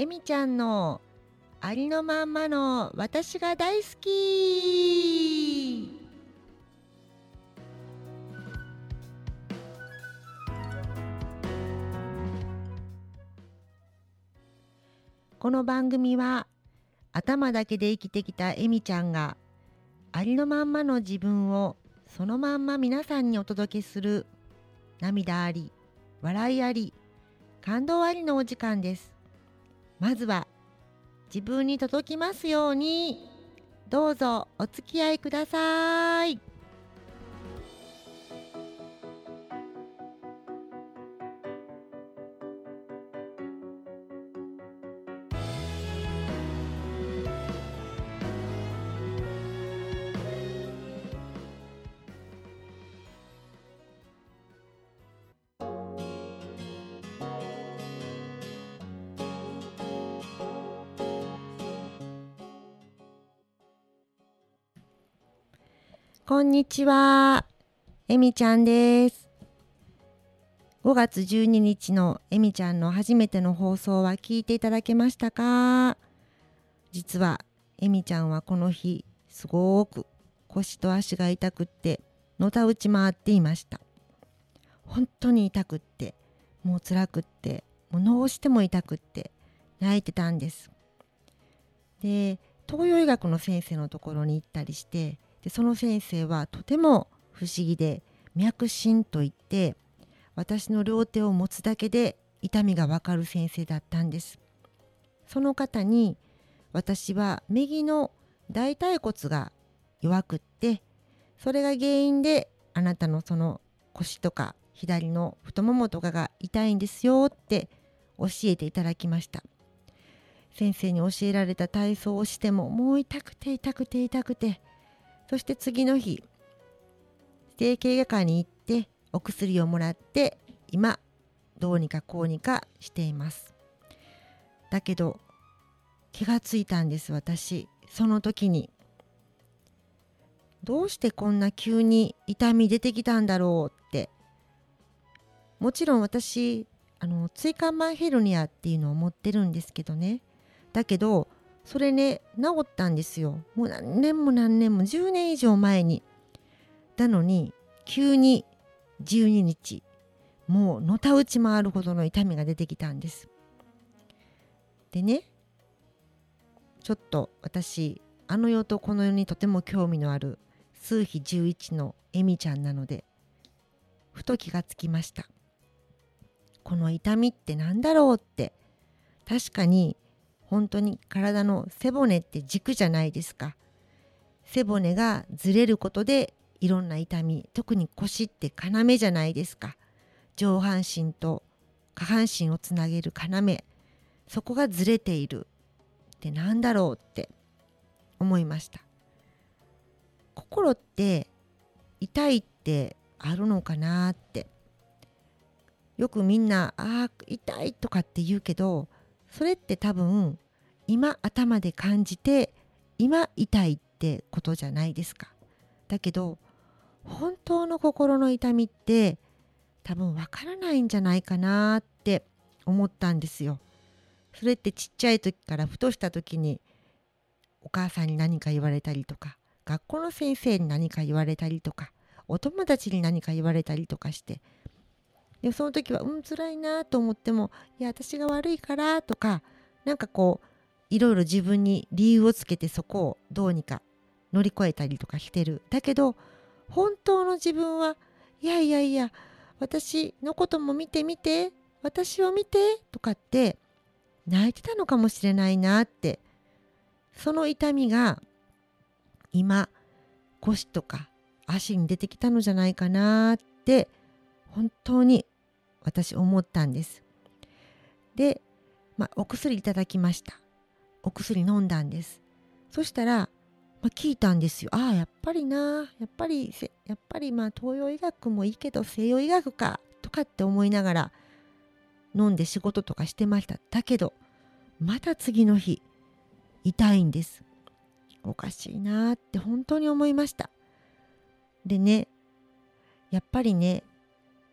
えみちゃんのありのまんまの私が大好き。この番組は頭だけで生きてきたえみちゃんがありのまんまの自分をそのまんま皆さんにお届けする涙あり笑いあり感動ありのお時間です。まずは自分に届きますように。どうぞお付き合いください。こんにちは。えみちゃんです。5月12日のえみちゃんの初めての放送は聞いていただけましたか？実はえみちゃんはこの日すごく腰と足が痛くってのたうち回っていました。本当に痛くってもう辛くってもうどうしても痛くって泣いてたんです。で東洋医学の先生のところに行ったりしてでその先生はとても不思議で脈診といって私の両手を持つだけで痛みがわかる先生だったんです。その方に私は右の大腿骨が弱くってそれが原因であなたのその腰とか左の太ももとかが痛いんですよって教えていただきました。先生に教えられた体操をしてももう痛くて痛くて痛くてそして次の日整形外科に行ってお薬をもらって今どうにかこうにかしています。だけど気がついたんです私。その時にどうしてこんな急に痛み出てきたんだろうって。もちろん私あの椎間板ヘルニアっていうのを持ってるんですけどね。だけどそれね治ったんですよ。もう何年も何年も10年以上前に。なのに急に12日もうのたうち回るほどの痛みが出てきたんです。でねちょっと私あの世とこの世にとても興味のある数比11のエミちゃんなのでふと気がつきました。この痛みって何だろうって確かに本当に体の背骨って軸じゃないですか。背骨がずれることでいろんな痛み特に腰って要じゃないですか。上半身と下半身をつなげる要そこがずれている。ってなんだろうって思いました。心って痛いってあるのかなって。よくみんな「ああ痛い」とかって言うけどそれって多分今頭で感じて今痛いってことじゃないですか。だけど本当の心の痛みって多分わからないんじゃないかなって思ったんですよ。それってちっちゃい時からふとした時にお母さんに何か言われたりとか学校の先生に何か言われたりとかお友達に何か言われたりとかしてでその時はうん辛いなと思ってもいや私が悪いからとかなんかこういろいろ自分に理由をつけてそこをどうにか乗り越えたりとかしてる。だけど本当の自分はいやいやいや私のことも見てみて私を見てとかって泣いてたのかもしれないなってその痛みが今腰とか足に出てきたのじゃないかなって本当に私思ったんです。で、まあ、お薬いただきました。お薬飲んだんです。そしたら、まあ、聞いたんですよ。ああやっぱりなやっぱりやっぱりまあ東洋医学もいいけど西洋医学かとかって思いながら飲んで仕事とかしてました。だけどまた次の日痛いんです。おかしいなって本当に思いました。でねやっぱりね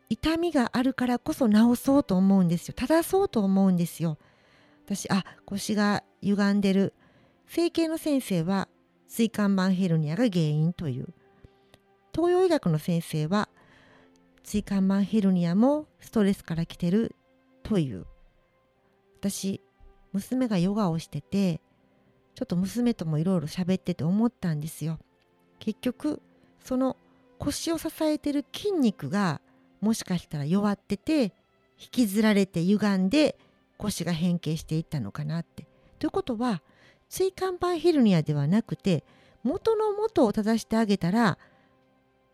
痛みがあるからこそ治そうと思うんですよ。正そうと思うんですよ。私あ腰が歪んでる。整形の先生は椎間板ヘルニアが原因という。東洋医学の先生は椎間板ヘルニアもストレスから来てるという。私娘がヨガをしててちょっと娘ともいろいろ喋ってて思ったんですよ。結局その腰を支えてる筋肉がもしかしたら弱ってて引きずられて歪んで腰が変形していったのかなって。ということは椎間板ヘルニアではなくて元の元を正してあげたら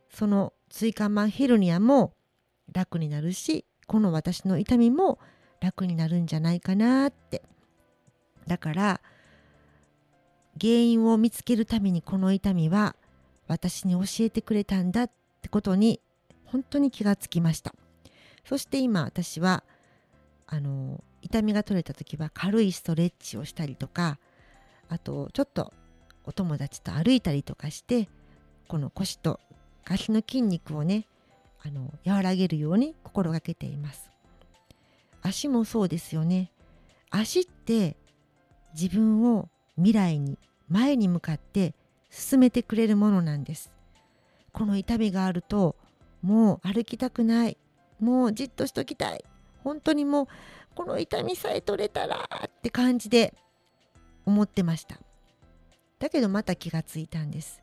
その椎間板ヘルニアも楽になるしこの私の痛みも楽になるんじゃないかなってだから原因を見つけるためにこの痛みは私に教えてくれたんだってことに本当に気がつきました。そして今私はあの痛みが取れた時は軽いストレッチをしたりとかあとちょっとお友達と歩いたりとかしてこの腰と足の筋肉をねあの和らげるように心がけています。足もそうですよね。足って自分を未来に前に向かって進めてくれるものなんです。この痛みがあるともう歩きたくない。もうじっとしときたい。本当にもうこの痛みさえ取れたらって感じで思ってました。だけどまた気がついたんです。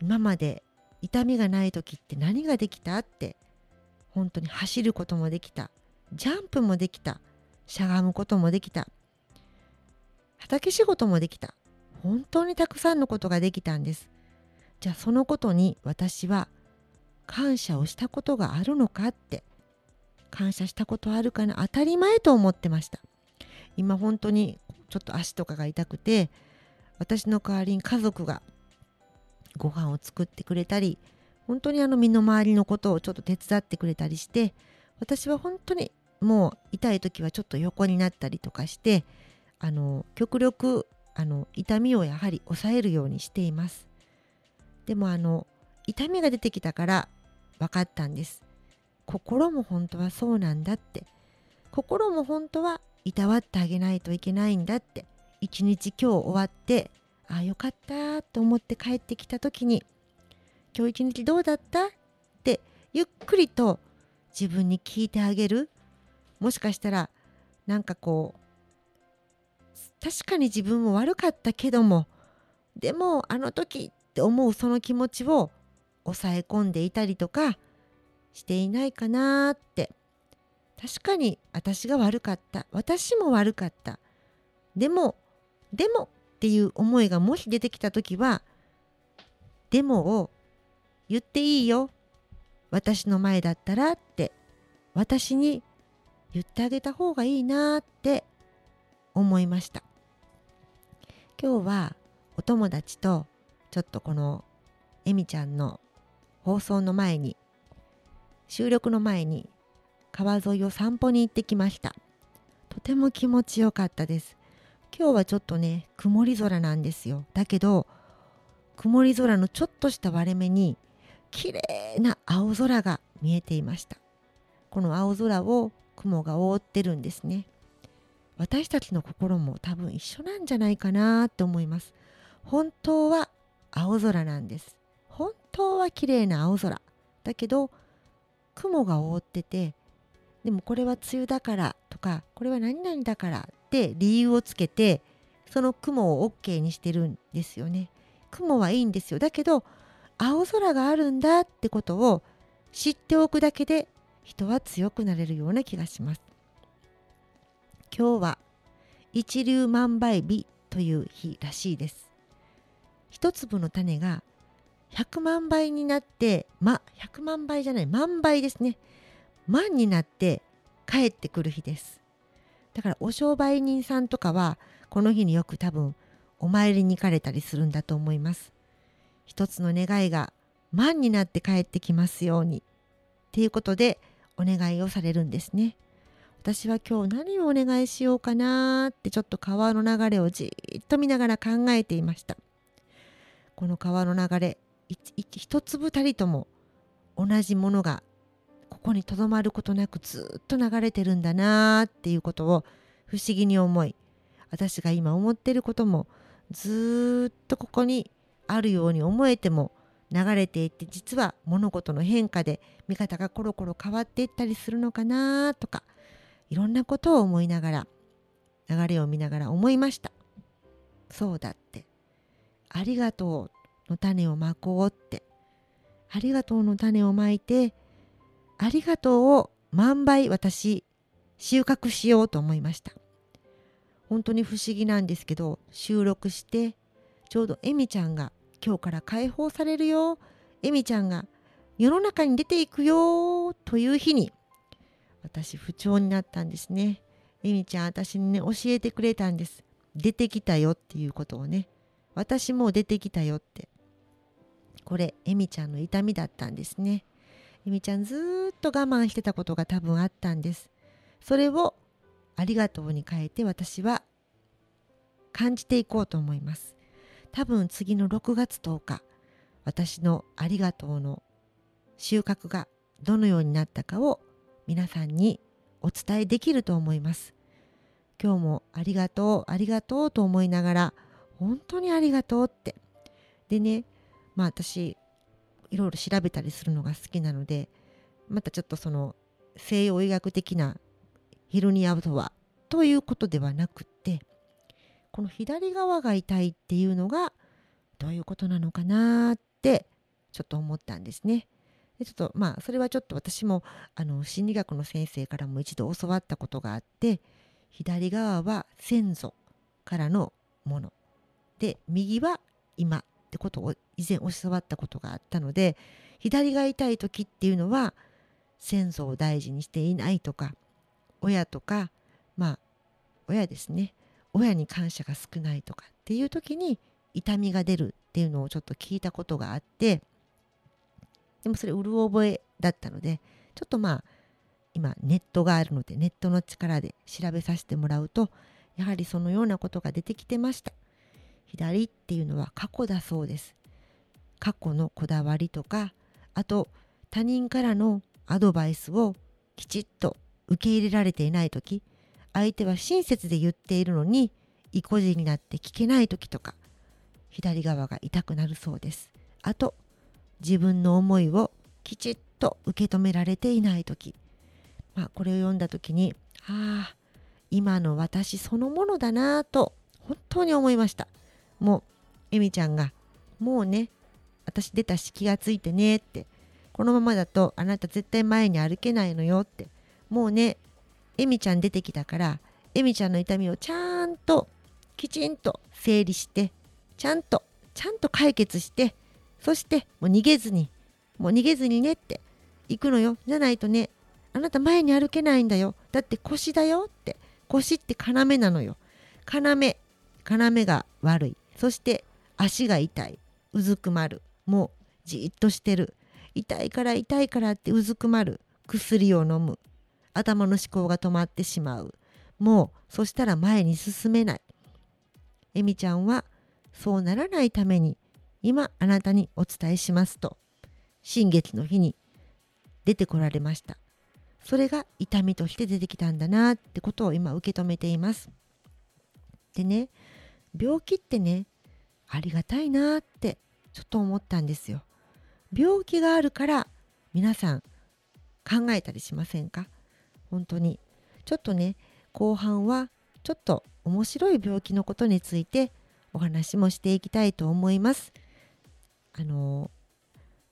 今まで痛みがない時って何ができたって。本当に走ることもできた。ジャンプもできた。しゃがむこともできた。畑仕事もできた。本当にたくさんのことができたんです。じゃあそのことに私は感謝をしたことがあるのかって。感謝したことあるかな。当たり前と思ってました。今本当にちょっと足とかが痛くて私の代わりに家族がご飯を作ってくれたり本当にあの身の回りのことをちょっと手伝ってくれたりして私は本当にもう痛い時はちょっと横になったりとかしてあの極力あの痛みをやはり抑えるようにしています。でもあの痛みが出てきたから分かったんです。心も本当はそうなんだって。心も本当はいたわってあげないといけないんだって。一日今日終わってああよかったと思って帰ってきた時に今日一日どうだった？ってゆっくりと自分に聞いてあげる。もしかしたらなんかこう確かに自分も悪かったけどもでもあの時って思うその気持ちを抑え込んでいたりとかしていないかなって。確かに私が悪かった。私も悪かった。でもでもっていう思いがもし出てきた時はでもを言っていいよ。私の前だったらって私に言ってあげた方がいいなって思いました。今日はお友達とちょっとこのえみちゃんの放送の前に収録の前に川沿いを散歩に行ってきました。とても気持ちよかったです。今日はちょっとね曇り空なんですよ。だけど曇り空のちょっとした割れ目に綺麗な青空が見えていました。この青空を雲が覆ってるんですね。私たちの心も多分一緒なんじゃないかなと思います。本当は青空なんです。本当は綺麗な青空。だけど雲が覆っててでもこれは梅雨だからとかこれは何々だからって理由をつけてその雲を OK にしてるんですよね。雲はいいんですよ。だけど青空があるんだってことを知っておくだけで人は強くなれるような気がします。今日は一粒万倍日という日らしいです。一粒の種が100万倍になってま100万倍じゃない万倍ですね。万になって帰ってくる日です。だからお商売人さんとかはこの日によく多分お参りに行かれたりするんだと思います。一つの願いが万になって帰ってきますようにっていうことでお願いをされるんですね。私は今日何をお願いしようかなってちょっと川の流れをじっと見ながら考えていました。この川の流れ一粒たりとも同じものがここにとどまることなくずっと流れてるんだなっていうことを不思議に思い私が今思ってることもずっとここにあるように思えても流れていって実は物事の変化で見方がコロコロ変わっていったりするのかなとかいろんなことを思いながら流れを見ながら思いました。そうだって。ありがとう。の種をまこうって。ありがとうの種をまいてありがとうを万倍私収穫しようと思いました。本当に不思議なんですけど収録してちょうどエミちゃんが今日から解放されるよ。エミちゃんが世の中に出ていくよ。という日に私不調になったんですね。エミちゃん私にね教えてくれたんです。出てきたよっていうことをね。私も出てきたよって。これエミちゃんの痛みだったんですね。エミちゃんずっと我慢してたことが多分あったんです。それをありがとうに変えて私は感じていこうと思います。多分次の6月10日私のありがとうの収穫がどのようになったかを皆さんにお伝えできると思います。今日もありがとうありがとうと思いながら本当にありがとうって。でねまあ私いろいろ調べたりするのが好きなのでまたちょっとその西洋医学的なヒルニアとはということではなくってこの左側が痛いっていうのがどういうことなのかなってちょっと思ったんですね。でちょっとまあそれはちょっと私もあの心理学の先生からも一度教わったことがあって左側は先祖からのもので右は今ってことを以前教わったことがあったので左が痛い時っていうのは先祖を大事にしていないとか親とかまあ親ですね。親に感謝が少ないとかっていう時に痛みが出るっていうのをちょっと聞いたことがあってでもそれうる覚えだったのでちょっとまあ今ネットがあるのでネットの力で調べさせてもらうとやはりそのようなことが出てきてました。左っていうのは過去だそうです。過去のこだわりとかあと他人からのアドバイスをきちっと受け入れられていない時相手は親切で言っているのに意固地になって聞けない時とか左側が痛くなるそうです。あと自分の思いをきちっと受け止められていない時。まあこれを読んだ時にああ今の私そのものだなぁと本当に思いました。もうエミちゃんがもうね私出たし気がついてねって。このままだとあなた絶対前に歩けないのよって。もうねエミちゃん出てきたからエミちゃんの痛みをちゃんときちんと整理してちゃんとちゃんと解決してそしてもう逃げずにもう逃げずにねって行くのよ。じゃないとねあなた前に歩けないんだよ。だって腰だよって腰って要なのよ。要要が悪い。そして足が痛い。うずくまる。もうじっとしてる。痛いから痛いからってうずくまる。薬を飲む。頭の思考が止まってしまう。もうそしたら前に進めない。えみちゃんはそうならないために今あなたにお伝えしますと新月の日に出てこられました。それが痛みとして出てきたんだなってことを今受け止めています。でね病気ってねありがたいなってちょっと思ったんですよ。病気があるから皆さん考えたりしませんか？本当に。ちょっとね後半はちょっと面白い病気のことについてお話もしていきたいと思います。あの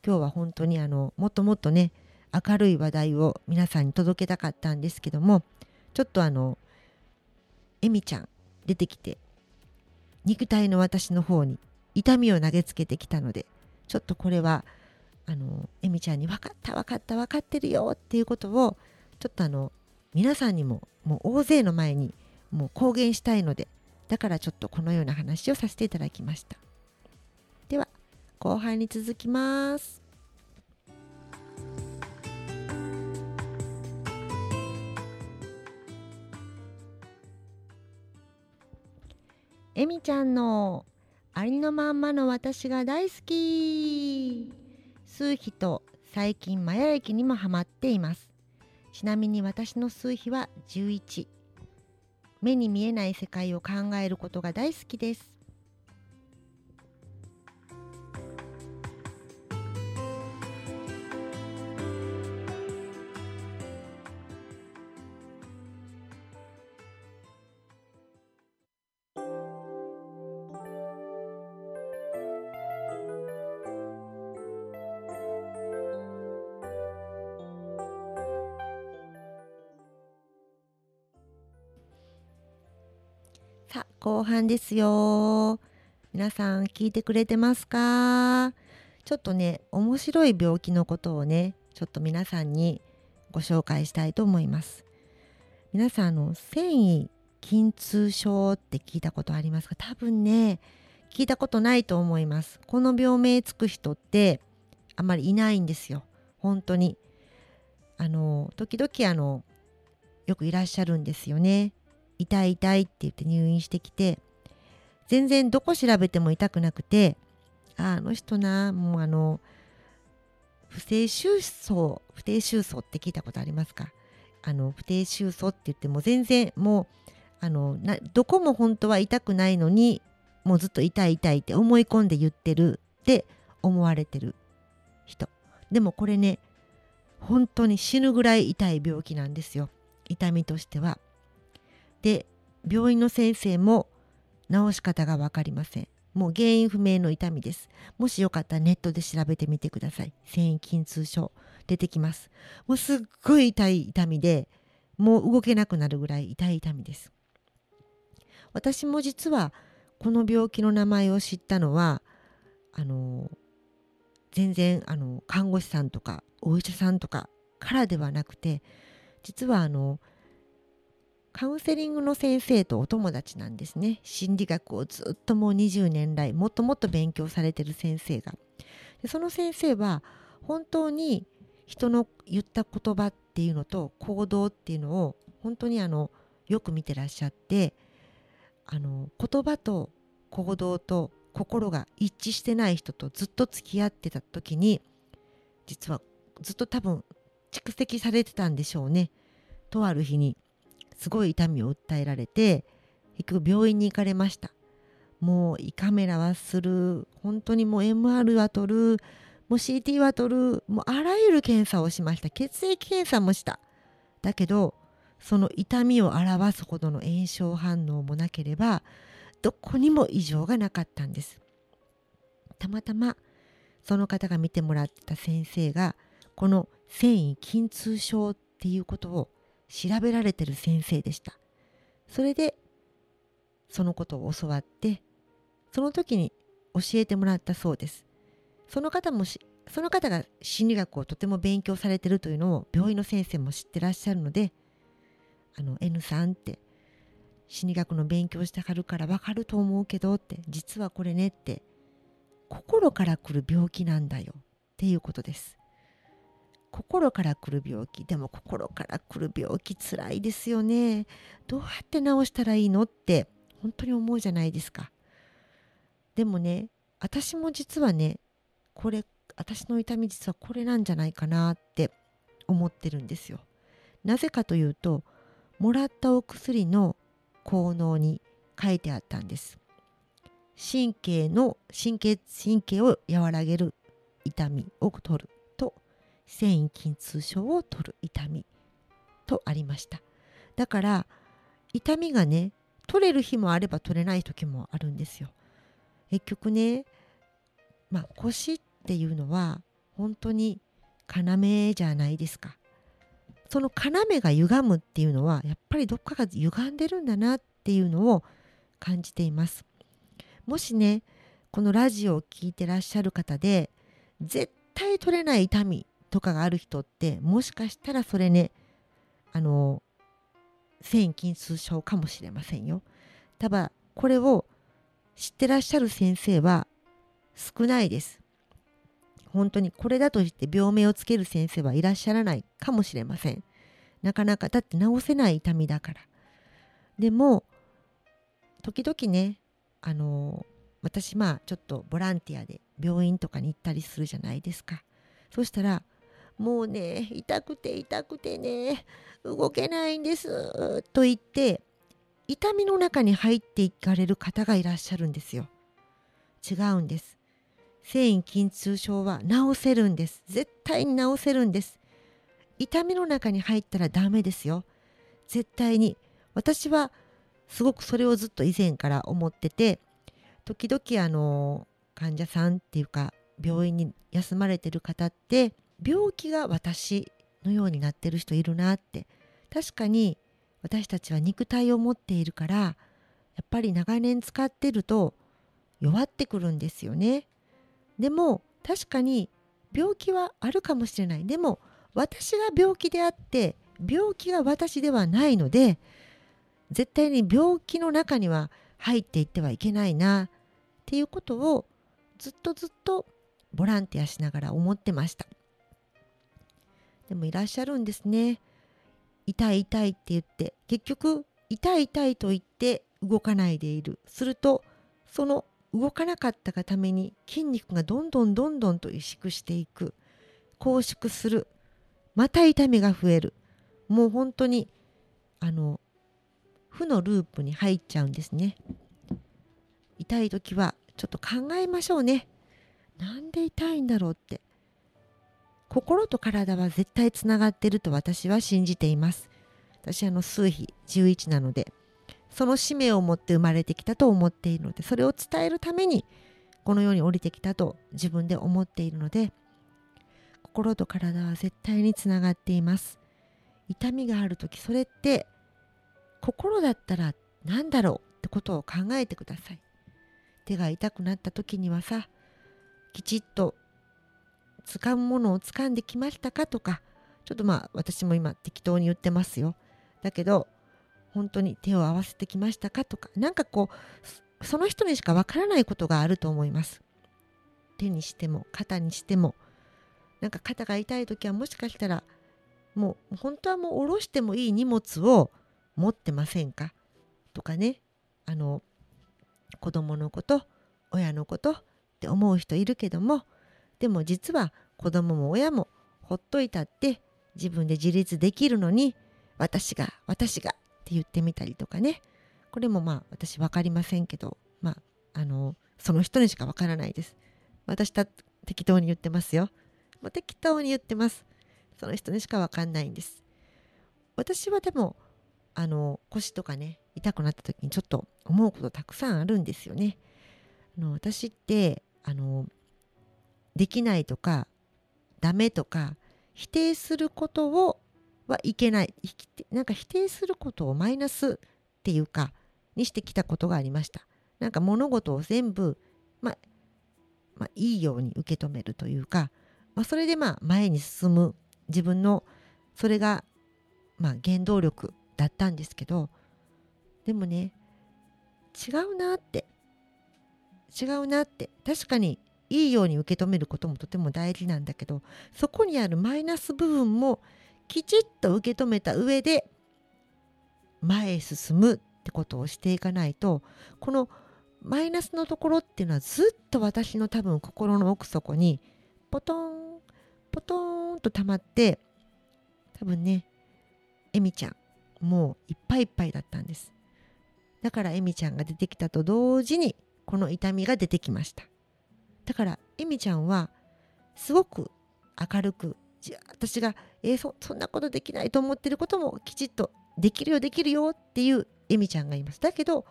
今日は本当にあのもっともっとね明るい話題を皆さんに届けたかったんですけどもちょっとあのエミちゃん出てきて肉体の私の方に痛みを投げつけてきたのでちょっとこれはあのエミちゃんに分かった分かった分かってるよっていうことをちょっとあの皆さんにももう大勢の前にもう公言したいのでだからちょっとこのような話をさせていただきました。では後半に続きます。えみちゃんのありのまんまの私が大好き。数秘と最近マヤ歴にもハマっています。ちなみに私の数秘は11目に見えない世界を考えることが大好きです。後半ですよ。皆さん聞いてくれてますか？ちょっとね面白い病気のことをねちょっと皆さんにご紹介したいと思います。皆さんあの繊維筋痛症って聞いたことありますか？多分ね聞いたことないと思います。この病名つく人ってあまりいないんですよ。本当に。あの時々あのよくいらっしゃるんですよね。痛い痛いって言って入院してきて全然どこ調べても痛くなくてああの人なもうあの不正収束不定収束って聞いたことありますか？あの不定収束って言っても全然もうあのなどこも本当は痛くないのにもうずっと痛い痛いって思い込んで言ってるって思われてる人。でもこれね本当に死ぬぐらい痛い病気なんですよ。痛みとしては。で病院の先生も治し方が分かりません。もう原因不明の痛みです。もしよかったらネットで調べてみてください。繊維筋痛症。出てきます。もうすっごい痛い痛みでもう動けなくなるぐらい痛い痛みです。私も実はこの病気の名前を知ったのはあの全然あの看護師さんとかお医者さんとかからではなくて実はあのカウンセリングの先生とお友達なんですね。心理学をずっともう20年来もっともっと勉強されてる先生が。でその先生は本当に人の言った言葉っていうのと行動っていうのを本当にあのよく見てらっしゃってあの言葉と行動と心が一致してない人とずっと付き合ってた時に実はずっと多分蓄積されてたんでしょうね。とある日に。すごい痛みを訴えられて結局病院に行かれました。もう胃カメラはする本当にもう MR は取るもう CT は取るもうあらゆる検査をしました。血液検査もした。だけどその痛みを表すほどの炎症反応もなければどこにも異常がなかったんです。たまたまその方が見てもらった先生がこの繊維筋痛症っていうことを調べられてる先生でした。それでそのことを教わってその時に教えてもらったそうです。その方もその方が心理学をとても勉強されてるというのを病院の先生も知ってらっしゃるのであの N さんって心理学の勉強してはるからわかると思うけどって実はこれねって心から来る病気なんだよっていうことです。心から来る病気。でも心から来る病気つらいですよね。どうやって治したらいいのって本当に思うじゃないですか。でもね私も実はねこれ私の痛み実はこれなんじゃないかなって思ってるんですよ。なぜかというともらったお薬の効能に書いてあったんです。神経の神経神経を和らげる痛みを取る。繊維筋痛症を取る痛みとありました。だから痛みがね取れる日もあれば取れない時もあるんですよ。結局ねまあ腰っていうのは本当に要じゃないですか。その要が歪むっていうのはやっぱりどっかが歪んでるんだなっていうのを感じています。もしねこのラジオを聴いてらっしゃる方で絶対取れない痛みとかがある人ってもしかしたらそれねあの繊維筋痛症かもしれませんよ。ただこれを知ってらっしゃる先生は少ないです。本当にこれだとして病名をつける先生はいらっしゃらないかもしれません。なかなかだって治せない痛みだから。でも時々ねあの私まあちょっとボランティアで病院とかに行ったりするじゃないですか。そしたらもうね痛くて痛くてね動けないんですと言って痛みの中に入っていかれる方がいらっしゃるんですよ。違うんです。繊維筋痛症は治せるんです。絶対に治せるんです。痛みの中に入ったらダメですよ。絶対に。私はすごくそれをずっと以前から思ってて時々あの患者さんっていうか病院に休まれてる方って病気が私のようになってる人いるなって。確かに私たちは肉体を持っているからやっぱり長年使ってると弱ってくるんですよね。でも確かに病気はあるかもしれない。でも私が病気であって病気が私ではないので絶対に病気の中には入っていってはいけないなっていうことをずっとずっとボランティアしながら思ってました。でもいらっしゃるんですね。痛い痛いって言って。結局痛い痛いと言って動かないでいる。するとその動かなかったがために筋肉がどんどんどんどんと萎縮していく。拘縮する。また痛みが増える。もう本当にあの負のループに入っちゃうんですね。痛い時はちょっと考えましょうね。なんで痛いんだろうって。心と体は絶対つながってると私は信じています。私あの数比11なのでその使命を持って生まれてきたと思っているのでそれを伝えるためにこの世に降りてきたと自分で思っているので心と体は絶対につながっています。痛みがある時それって心だったら何だろう？ってことを考えてください。手が痛くなった時にはさきちっと掴むものを掴んできましたかとかちょっとまあ私も今適当に言ってますよ。だけど本当に手を合わせてきましたかとか何かこうその人にしかわからないことがあると思います。手にしても肩にしても。なんか肩が痛い時はもしかしたらもう本当はもう下ろしてもいい荷物を持ってませんか？とかね。あの子供のこと親のことって思う人いるけどもでも実は子供も親もほっといたって自分で自立できるのに私が私がって言ってみたりとかね。これもまあ私分かりませんけどまああのその人にしか分からないです。私た適当に言ってますよ。もう適当に言ってます。その人にしか分かんないんです。私はでもあの腰とかね痛くなった時にちょっと思うことたくさんあるんですよね。あの私ってあのできないとかダメとか否定することをはいけない。なんか否定することをマイナスっていうかにしてきたことがありました。なんか物事を全部まあ、まあ、いいように受け止めるというか、まあ、それでまあ前に進む。自分のそれがまあ原動力だったんですけどでもね違うなって。違うなって。確かにいいように受け止めることもとても大事なんだけどそこにあるマイナス部分もきちっと受け止めた上で前へ進むってことをしていかないとこのマイナスのところっていうのはずっと私の多分心の奥底にポトンポトーンと溜まって多分ねエミちゃんもういっぱいいっぱいだったんです。だからエミちゃんが出てきたと同時にこの痛みが出てきました。だからエミちゃんはすごく明るく私が、えー、そそんなことできないと思ってることもきちっとできるよできるよっていうエミちゃんがいます。だけど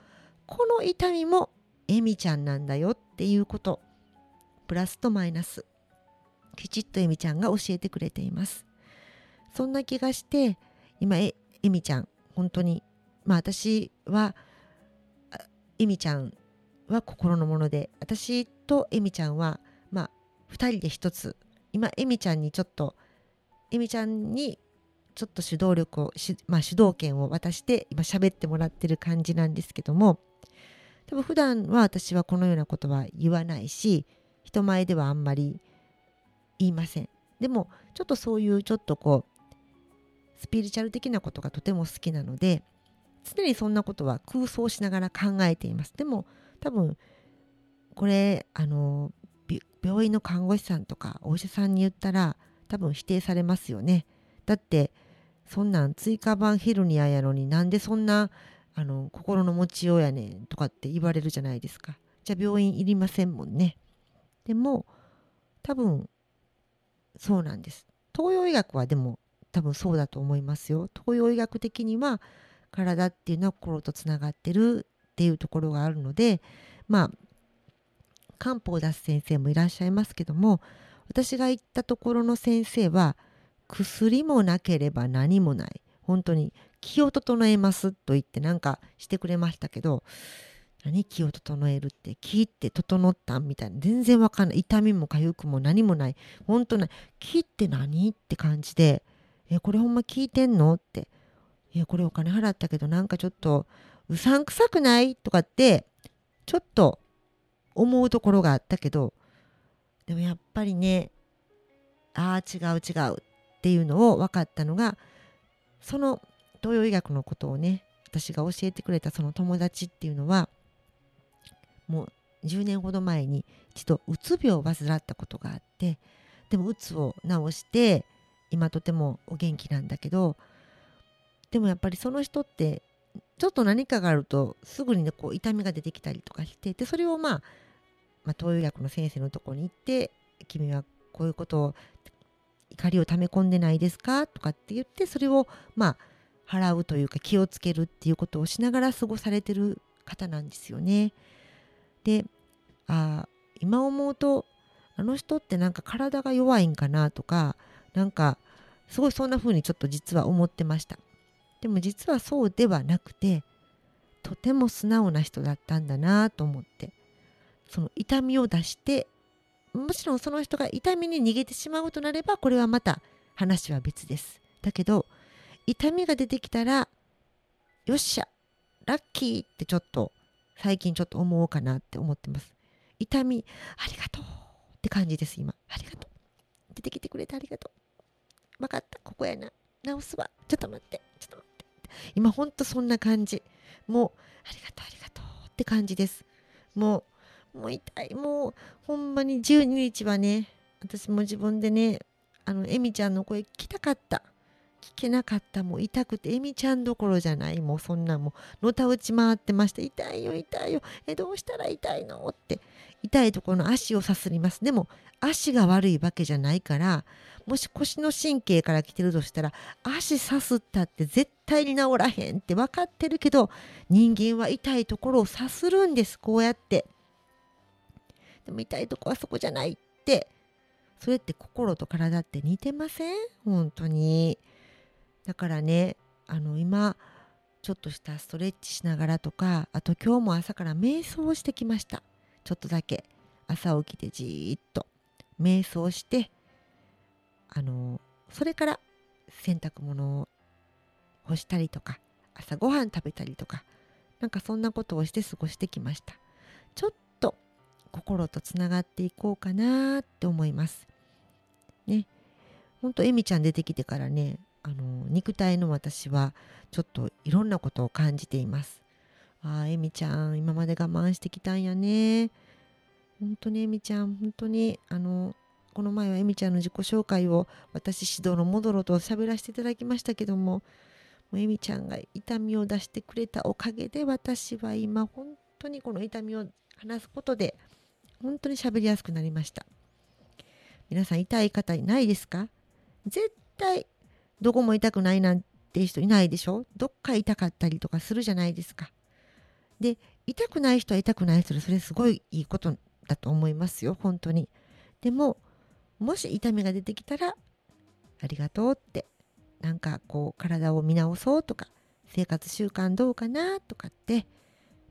この痛みもエミちゃんなんだよっていうことプラスとマイナスきちっとエミちゃんが教えてくれています。そんな気がして今えエミちゃん本当にまあ私はエミちゃんは心のもので私とエミちゃんはまあ2人で1つ。今エミちゃんにちょっとエミちゃんにちょっと主導力をまあ、主導権を渡して今喋ってもらってる感じなんですけども。多分普段は私はこのようなことは言わないし人前ではあんまり言いません。でもちょっとそういうちょっとこうスピリチュアル的なことがとても好きなので常にそんなことは空想しながら考えています。でも多分これあの病院の看護師さんとかお医者さんに言ったら多分否定されますよね。だってそんなん椎間板ヘルニアやのになんでそんなあの心の持ちようやねんとかって言われるじゃないですか。じゃあ病院いりませんもんね。でも多分そうなんです。東洋医学はでも多分そうだと思いますよ。東洋医学的には体っていうのは心とつながってるっていうところがあるのでまあ漢方を出す先生もいらっしゃいますけども私が行ったところの先生は薬もなければ何もない。本当に気を整えますと言ってなんかしてくれましたけど何気を整えるって気って整ったみたいな。全然わかんない。痛みも痒くも何もない。本当ない気って何って感じでえこれほんま聞いてんのって。いやこれお金払ったけどなんかちょっとうさんくさくない？とかってちょっと思うところがあったけどでもやっぱりねああ違う違うっていうのを分かったのがその東洋医学のことをね私が教えてくれたその友達っていうのはもう10年ほど前に一度うつ病を患ったことがあってでもうつを治して今とてもお元気なんだけどでもやっぱりその人ってちょっと何かがあるとすぐにねこう痛みが出てきたりとかしてでそれをまあ、まあ、東洋医学の先生のとこに行って君はこういうことを怒りを溜め込んでないですか？とかって言ってそれをまあ払うというか気をつけるっていうことをしながら過ごされてる方なんですよね。であ今思うとあの人ってなんか体が弱いんかなとかなんかすごいそんな風にちょっと実は思ってました。でも実はそうではなくてとても素直な人だったんだなと思ってその痛みを出してもちろんその人が痛みに逃げてしまうとなればこれはまた話は別です。だけど痛みが出てきたらよっしゃラッキーってちょっと最近ちょっと思おうかなって思ってます。痛みありがとうって感じです今。ありがとう。出てきてくれてありがとう。分かったここやな。直すわ。ちょっと待って。ちょっと待って。今ほんとそんな感じ。もうありがとうありがとうって感じです。もうもう痛い。もうほんまに12日はね私も自分でねあのエミちゃんの声聞きたかった。聞けなかった。もう痛くてエミちゃんどころじゃない。もうそんなもうのたうち回ってました痛いよ痛いよ。えどうしたら痛いのって。痛いところの足をさすります。でも足が悪いわけじゃないからもし腰の神経から来てるとしたら足さすったって絶対に治らへんって分かってるけど人間は痛いところをさするんです。こうやって。でも痛いとこはそこじゃないって。それって心と体って似てません？本当に。だからねあの今ちょっとしたストレッチしながらとかあと今日も朝から瞑想をしてきました。ちょっとだけ。朝起きてじーっと。瞑想してあのそれから洗濯物を干したりとか朝ごはん食べたりとかなんかそんなことをして過ごしてきました。ちょっ心とつながっていこうかなって思います。ね。ほんとエミちゃん出てきてからねあの肉体の私はちょっといろんなことを感じています。ああエミちゃん今まで我慢してきたんやね。本当にエミちゃん本当にあのこの前はエミちゃんの自己紹介を私指導のモドロと喋らせていただきましたけどももうエミちゃんが痛みを出してくれたおかげで私は今本当にこの痛みを話すことで本当に喋りやすくなりました。皆さん痛い方いないですか？絶対どこも痛くないなんて人いないでしょ？どっか痛かったりとかするじゃないですか。で痛くない人は痛くない人でそれすごいいいことだと思いますよ。本当に。でももし痛みが出てきたらありがとうって。なんかこう体を見直そうとか生活習慣どうかなとかって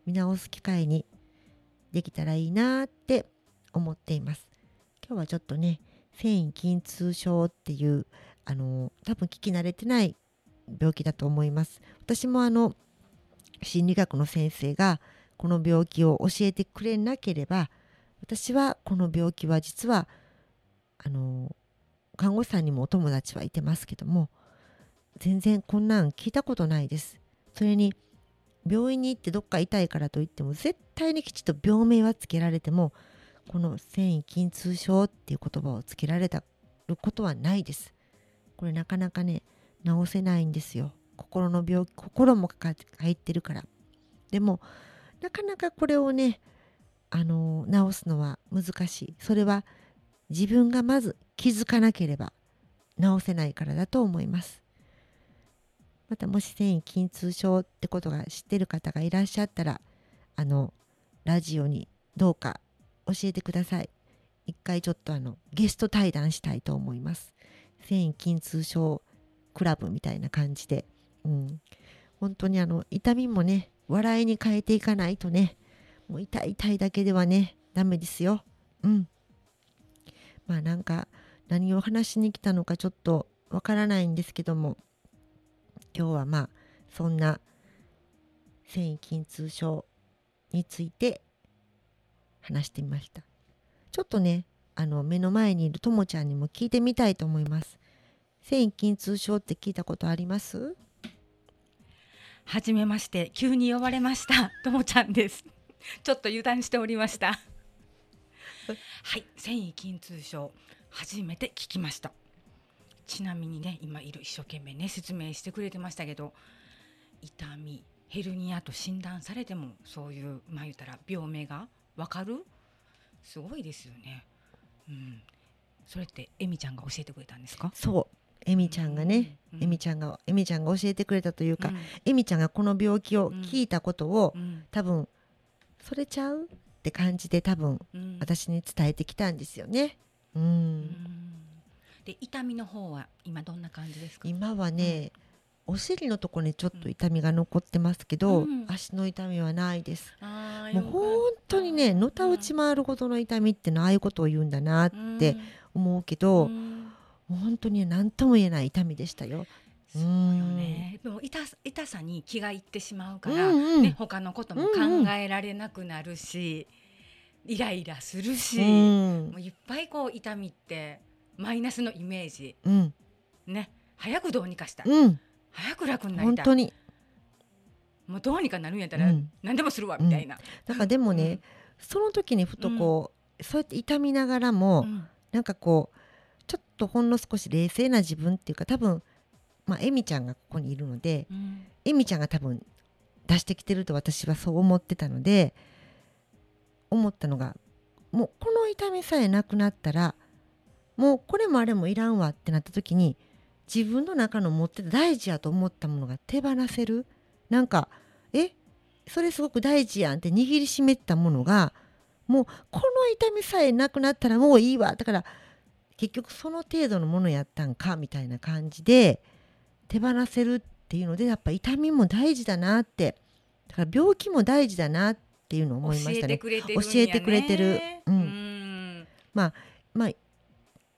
見直す機会にできたらいいなって思っています。今日はちょっとね繊維筋痛症っていうあの多分聞き慣れてない病気だと思います。私もあの心理学の先生がこの病気を教えてくれなければ私はこの病気は実はあの看護師さんにもお友達はいてますけども全然こんなん聞いたことないです。それに病院に行ってどっか痛いからといっても絶対にきちっと病名はつけられてもこの繊維筋痛症っていう言葉をつけられたることはないです。これなかなかね治せないんですよ。心の病気心も入ってるからでもなかなかこれをねあの治すのは難しいそれは自分がまず気づかなければ治せないからだと思いますまたもし繊維筋痛症ってことが知ってる方がいらっしゃったらあのラジオにどうか教えてください。一回ちょっとあのゲスト対談したいと思います。繊維筋痛症クラブみたいな感じで、うん、本当にあの痛みもね笑いに変えていかないとねもう痛い痛いだけではねダメですよ。うん。まあなんか何を話しに来たのかちょっとわからないんですけども今日はまあそんな繊維筋痛症について話してみました。ちょっとねあの目の前にいるともちゃんにも聞いてみたいと思います。繊維筋痛症って聞いたことあります？はじめまして急に呼ばれました。ともちゃんです。ちょっと油断しておりました。はい繊維筋痛症初めて聞きましたちなみにね今いる一生懸命ね説明してくれてましたけど痛みヘルニアと診断されてもそういうまあ言ったら病名がわかる？すごいですよね。うん、それってエミちゃんが教えてくれたんですか？そう。エミちゃんがね、うん、エミちゃんがエミちゃんが教えてくれたというか、うん、エミちゃんがこの病気を聞いたことを、うん、多分それちゃう？って感じで多分、私に伝えてきたんですよね。うん、で痛みの方は今どんな感じですか？今はね、お尻のところにちょっと痛みが残ってますけど、うん、足の痛みはないです。もう本当にねのたうち回るほどの痛みってのああいうことを言うんだなって思うけど、うん、もう本当に何とも言えない痛みでしたよ。そうよね、でも痛痛さに気がいってしまうから、うんうん、ね、他のことも考えられなくなるし、うんうん、イライラするし、うん、もういっぱいこう痛みってマイナスのイメージ、うん、ね。早くどうにかした。い、うん、早く楽になりたい。本当に。もうどうにかなるんやったら何でもするわ、みたいな、だからでもね、その時にふとこう、そうやって痛みながらも、うん、なんかこうちょっとほんの少し冷静な自分っていうか多分まあエミちゃんがここにいるので、うん、エミちゃんが多分出してきてると私はそう思ってたので思ったのがもうこの痛みさえなくなったらもうこれもあれもいらんわってなった時に自分の中の持ってた大事やと思ったものが手放せるなんかえそれすごく大事やんって握りしめたものがもうこの痛みさえなくなったらもういいわだから結局その程度のものやったんかみたいな感じで手放せるっていうのでやっぱ痛みも大事だなってだから病気も大事だなっていうのを思いましたね。教えてくれてる。うん、まあまあ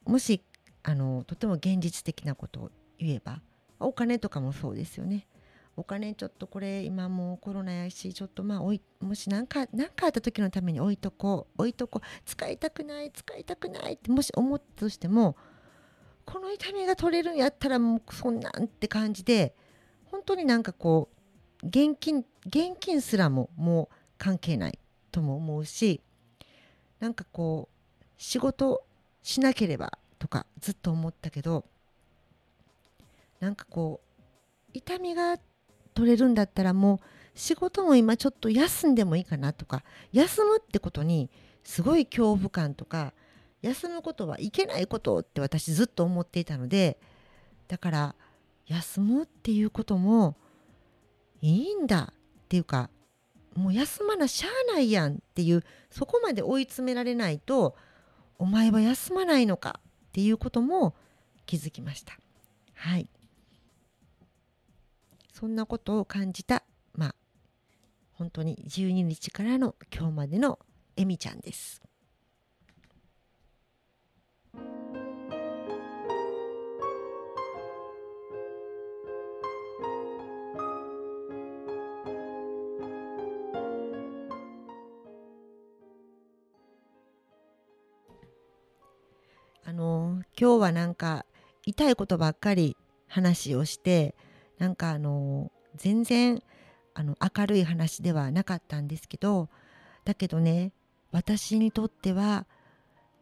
もしあのとても現実的なことを言えばお金とかもそうですよね。お金ちょっとこれ今もうコロナやしちょっとまあおいもし何か何かあった時のために置いとこう置いとこう使いたくない使いたくないってもし思ったとしてもこの痛みが取れるんやったらもうそんなんって感じで本当になんかこう現金現金すらももう関係ないとも思うしなんかこう仕事しなければとかずっと思ったけどなんかこう痛みが取れるんだったらもう仕事も今ちょっと休んでもいいかなとか休むってことにすごい恐怖感とか休むことはいけないことって私ずっと思っていたのでだから休むっていうこともいいんだっていうかもう休まなしゃあないやんっていうそこまで追い詰められないとお前は休まないのかっていうことも気づきました。はいそんなことを感じたまあ本当に12日からの今日までのえみちゃんです。あの今日はなんか痛いことばっかり話をしてなんかあの全然あの明るい話ではなかったんですけどだけどね私にとっては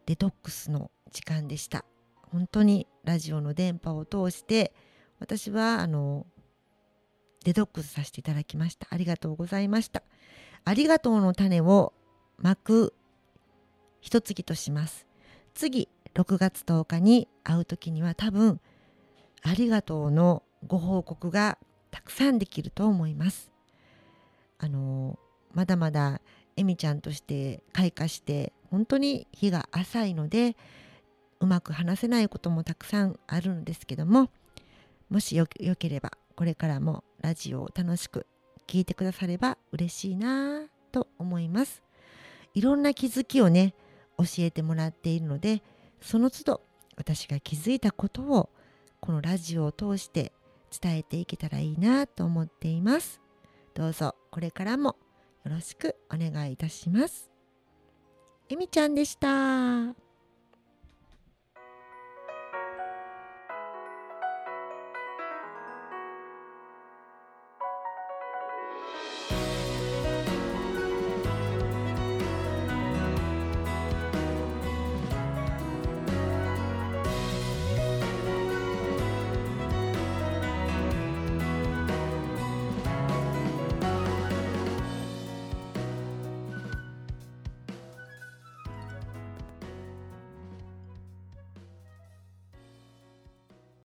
デトックスの時間でした。本当にラジオの電波を通して私はあのデトックスさせていただきました。ありがとうございました。ありがとうの種をまく一月とします。次6月10日に会う時には多分ありがとうのご報告がたくさんできると思います。あのまだまだエミちゃんとして開花して本当に日が浅いのでうまく話せないこともたくさんあるんですけどももしよければこれからもラジオを楽しく聞いてくだされば嬉しいなと思います。いろんな気づきをね教えてもらっているのでその都度私が気づいたことをこのラジオを通して伝えていけたらいいなと思っていますどうぞこれからもよろしくお願いいたしますえみちゃんでした。